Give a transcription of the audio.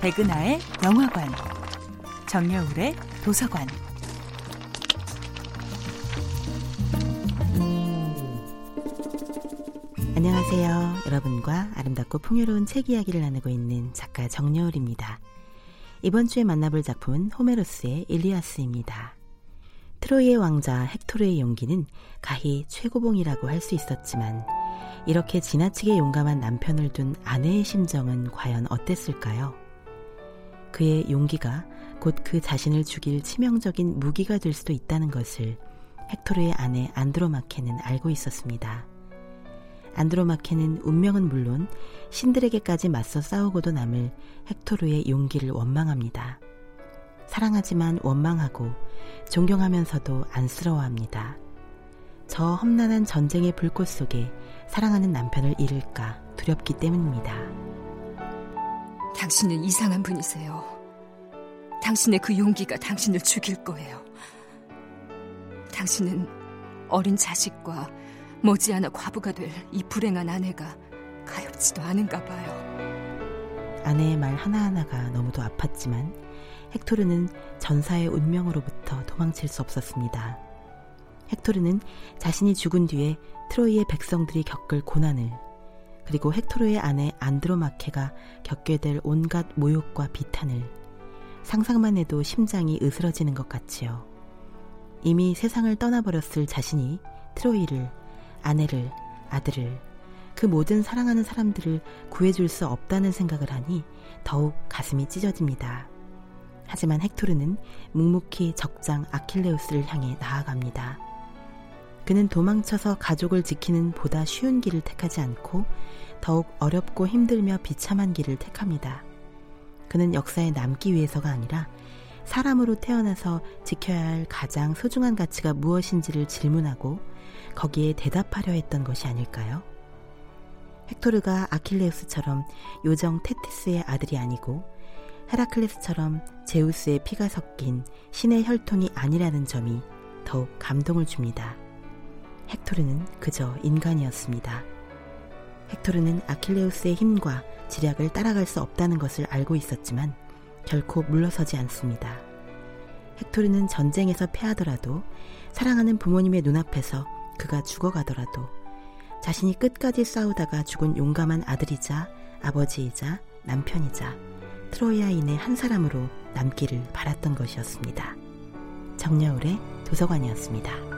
백은하의 영화관, 정여울의 도서관. 안녕하세요. 여러분과 아름답고 풍요로운 책 이야기를 나누고 있는 작가 정여울입니다. 이번 주에 만나볼 작품은 호메로스의 일리아스입니다. 트로이의 왕자 헥토르의 용기는 가히 최고봉이라고 할 수 있었지만 이렇게 지나치게 용감한 남편을 둔 아내의 심정은 과연 어땠을까요? 그의 용기가 곧 그 자신을 죽일 치명적인 무기가 될 수도 있다는 것을 헥토르의 아내 안드로마케는 알고 있었습니다. 안드로마케는 운명은 물론 신들에게까지 맞서 싸우고도 남을 헥토르의 용기를 원망합니다. 사랑하지만 원망하고 존경하면서도 안쓰러워합니다. 저 험난한 전쟁의 불꽃 속에 사랑하는 남편을 잃을까 두렵기 때문입니다. 당신은 이상한 분이세요. 당신의 그 용기가 당신을 죽일 거예요. 당신은 어린 자식과 머지않아 과부가 될 이 불행한 아내가 가엾지도 않은가 봐요. 아내의 말 하나하나가 너무도 아팠지만 헥토르는 전사의 운명으로부터 도망칠 수 없었습니다. 헥토르는 자신이 죽은 뒤에 트로이의 백성들이 겪을 고난을 그리고 헥토르의 아내 안드로마케가 겪게 될 온갖 모욕과 비탄을 상상만 해도 심장이 으스러지는 것 같지요. 이미 세상을 떠나버렸을 자신이 트로이를, 아내를, 아들을, 그 모든 사랑하는 사람들을 구해줄 수 없다는 생각을 하니 더욱 가슴이 찢어집니다. 하지만 헥토르는 묵묵히 적장 아킬레우스를 향해 나아갑니다. 그는 도망쳐서 가족을 지키는 보다 쉬운 길을 택하지 않고 더욱 어렵고 힘들며 비참한 길을 택합니다. 그는 역사에 남기 위해서가 아니라 사람으로 태어나서 지켜야 할 가장 소중한 가치가 무엇인지를 질문하고 거기에 대답하려 했던 것이 아닐까요? 헥토르가 아킬레우스처럼 요정 테티스의 아들이 아니고 헤라클레스처럼 제우스의 피가 섞인 신의 혈통이 아니라는 점이 더욱 감동을 줍니다. 헥토르는 그저 인간이었습니다. 헥토르는 아킬레우스의 힘과 지략을 따라갈 수 없다는 것을 알고 있었지만 결코 물러서지 않습니다. 헥토르는 전쟁에서 패하더라도 사랑하는 부모님의 눈앞에서 그가 죽어가더라도 자신이 끝까지 싸우다가 죽은 용감한 아들이자 아버지이자 남편이자 트로이아인의 한 사람으로 남기를 바랐던 것이었습니다. 정여울의 도서관이었습니다.